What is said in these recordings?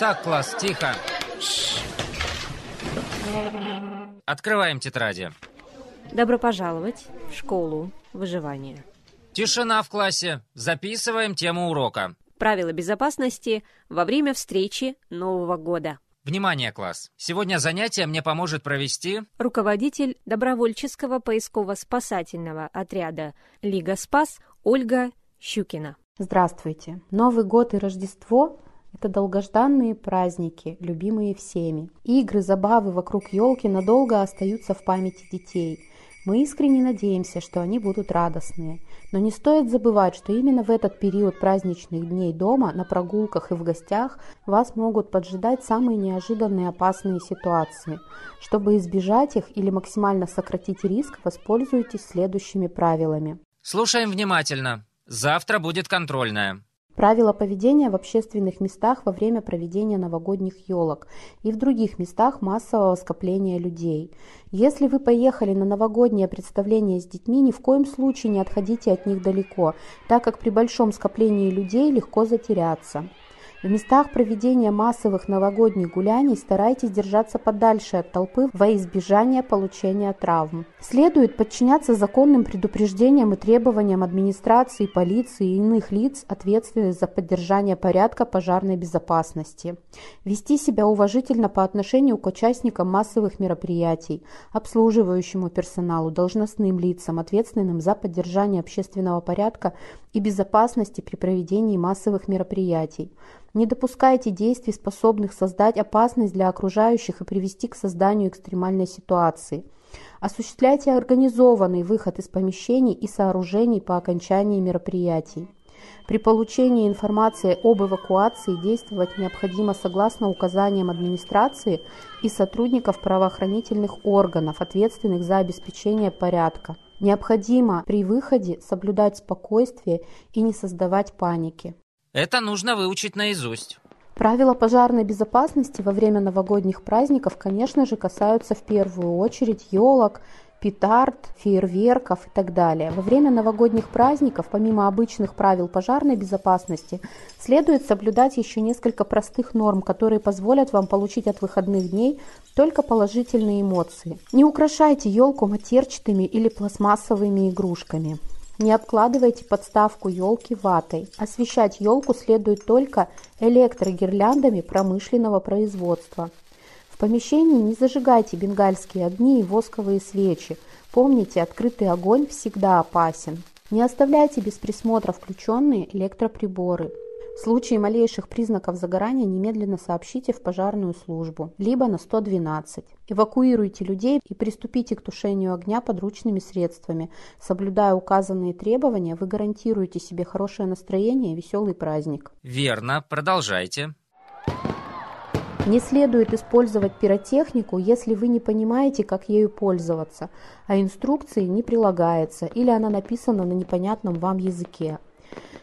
Так, класс, тихо. Открываем тетради. Добро пожаловать в школу выживания. Тишина в классе. Записываем тему урока. Правила безопасности во время встречи Нового года. Внимание, класс! Сегодня занятие мне поможет провести... Руководитель добровольческого поисково-спасательного отряда «Лига Спас» Ольга Щукина. Здравствуйте! Новый год и Рождество – это долгожданные праздники, любимые всеми. Игры, забавы вокруг елки надолго остаются в памяти детей – мы искренне надеемся, что они будут радостные. Но не стоит забывать, что именно в этот период праздничных дней дома, на прогулках и в гостях вас могут поджидать самые неожиданные опасные ситуации. Чтобы избежать их или максимально сократить риск, воспользуйтесь следующими правилами. Слушаем внимательно. Завтра будет контрольная. Правила поведения в общественных местах во время проведения новогодних елок и в других местах массового скопления людей. Если вы поехали на новогоднее представление с детьми, ни в коем случае не отходите от них далеко, так как при большом скоплении людей легко затеряться. В местах проведения массовых новогодних гуляний старайтесь держаться подальше от толпы во избежание получения травм. Следует подчиняться законным предупреждениям и требованиям администрации, полиции и иных лиц, ответственных за поддержание порядка пожарной безопасности. Вести себя уважительно по отношению к участникам массовых мероприятий, обслуживающему персоналу, должностным лицам, ответственным за поддержание общественного порядка и безопасности при проведении массовых мероприятий. Не допускайте действий, способных создать опасность для окружающих и привести к созданию экстремальной ситуации. Осуществляйте организованный выход из помещений и сооружений по окончании мероприятий. При получении информации об эвакуации действовать необходимо согласно указаниям администрации и сотрудников правоохранительных органов, ответственных за обеспечение порядка. Необходимо при выходе соблюдать спокойствие и не создавать паники. Это нужно выучить наизусть. Правила пожарной безопасности во время новогодних праздников, конечно же, касаются в первую очередь елок, петард, фейерверков и так далее. Во время новогодних праздников, помимо обычных правил пожарной безопасности, следует соблюдать еще несколько простых норм, которые позволят вам получить от выходных дней только положительные эмоции. Не украшайте елку матерчатыми или пластмассовыми игрушками. Не обкладывайте подставку елки ватой. Освещать елку следует только электрогирляндами промышленного производства. В помещении не зажигайте бенгальские огни и восковые свечи. Помните, открытый огонь всегда опасен. Не оставляйте без присмотра включенные электроприборы. В случае малейших признаков загорания немедленно сообщите в пожарную службу, либо на 112. Эвакуируйте людей и приступите к тушению огня подручными средствами. Соблюдая указанные требования, вы гарантируете себе хорошее настроение и веселый праздник. Верно, продолжайте. Не следует использовать пиротехнику, если вы не понимаете, как ею пользоваться, а инструкции не прилагается или она написана на непонятном вам языке.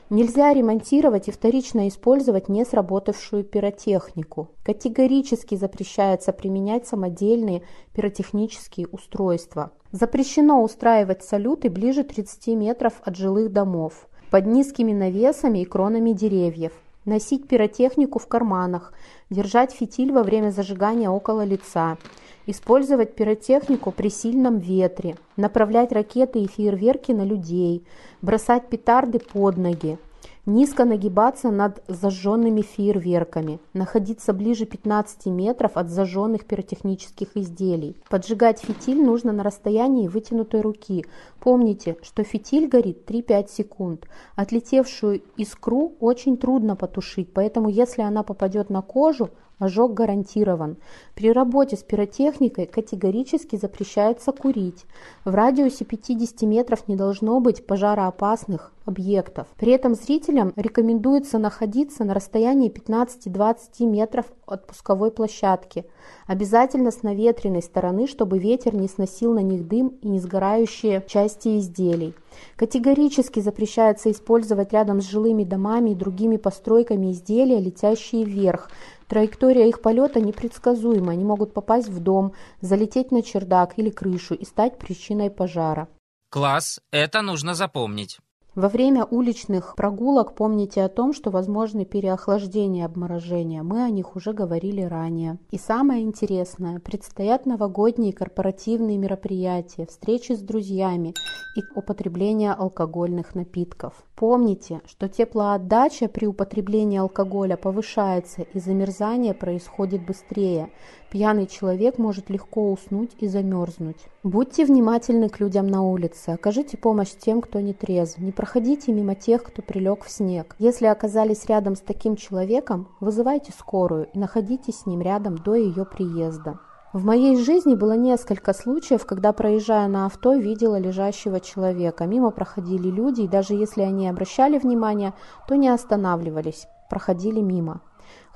Нельзя ремонтировать и вторично использовать не сработавшую пиротехнику. Категорически запрещается применять самодельные пиротехнические устройства. Запрещено устраивать салюты ближе 30 метров от жилых домов, под низкими навесами и кронами деревьев. Носить пиротехнику в карманах, держать фитиль во время зажигания около лица – использовать пиротехнику при сильном ветре, направлять ракеты и фейерверки на людей, бросать петарды под ноги, низко нагибаться над зажженными фейерверками, находиться ближе 15 метров от зажженных пиротехнических изделий. Поджигать фитиль нужно на расстоянии вытянутой руки. Помните, что фитиль горит 3-5 секунд. Отлетевшую искру очень трудно потушить, поэтому если она попадет на кожу, Ожог гарантирован. При работе с пиротехникой категорически запрещается курить. В радиусе 50 метров не должно быть пожароопасных объектов. При этом зрителям рекомендуется находиться на расстоянии 15-20 метров от пусковой площадки. Обязательно с наветренной стороны, чтобы ветер не сносил на них дым и не сгорающие части изделий. Категорически запрещается использовать рядом с жилыми домами и другими постройками изделия, летящие вверх, Траектория их полета непредсказуема, они могут попасть в дом, залететь на чердак или крышу и стать причиной пожара. Класс, это нужно запомнить. Во время уличных прогулок помните о том, что возможны переохлаждение и обморожение. Мы о них уже говорили ранее. И самое интересное, предстоят новогодние корпоративные мероприятия, встречи с друзьями и употребление алкогольных напитков. Помните, что теплоотдача при употреблении алкоголя повышается и замерзание происходит быстрее. Пьяный человек может легко уснуть и замерзнуть. Будьте внимательны к людям на улице, окажите помощь тем, кто не трезв, не проходите мимо тех, кто прилег в снег. Если оказались рядом с таким человеком, вызывайте скорую и находитесь с ним рядом до ее приезда. В моей жизни было несколько случаев, когда, проезжая на авто, видела лежащего человека. Мимо проходили люди, и даже если они обращали внимание, то не останавливались, проходили мимо.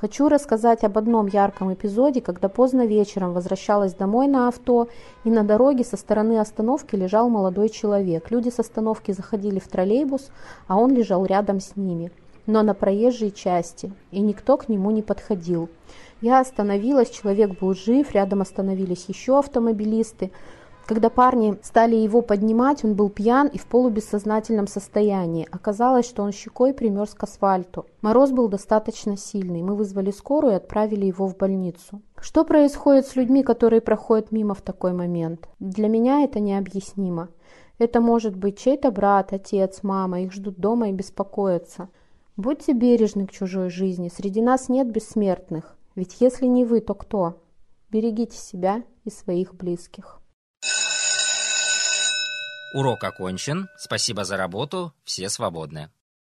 Хочу рассказать об одном ярком эпизоде, когда поздно вечером возвращалась домой на авто, и на дороге со стороны остановки лежал молодой человек. Люди с остановки заходили в троллейбус, а он лежал рядом с ними, но на проезжей части, и никто к нему не подходил. Я остановилась, человек был жив, рядом остановились еще автомобилисты. Когда парни стали его поднимать, он был пьян и в полубессознательном состоянии. Оказалось, что он щекой примерз к асфальту. Мороз был достаточно сильный. Мы вызвали скорую и отправили его в больницу. Что происходит с людьми, которые проходят мимо в такой момент? Для меня это необъяснимо. Это может быть чей-то брат, отец, мама. Их ждут дома и беспокоятся. Будьте бережны к чужой жизни. Среди нас нет бессмертных. Ведь если не вы, то кто? Берегите себя и своих близких. Урок окончен. Спасибо за работу. Все свободны.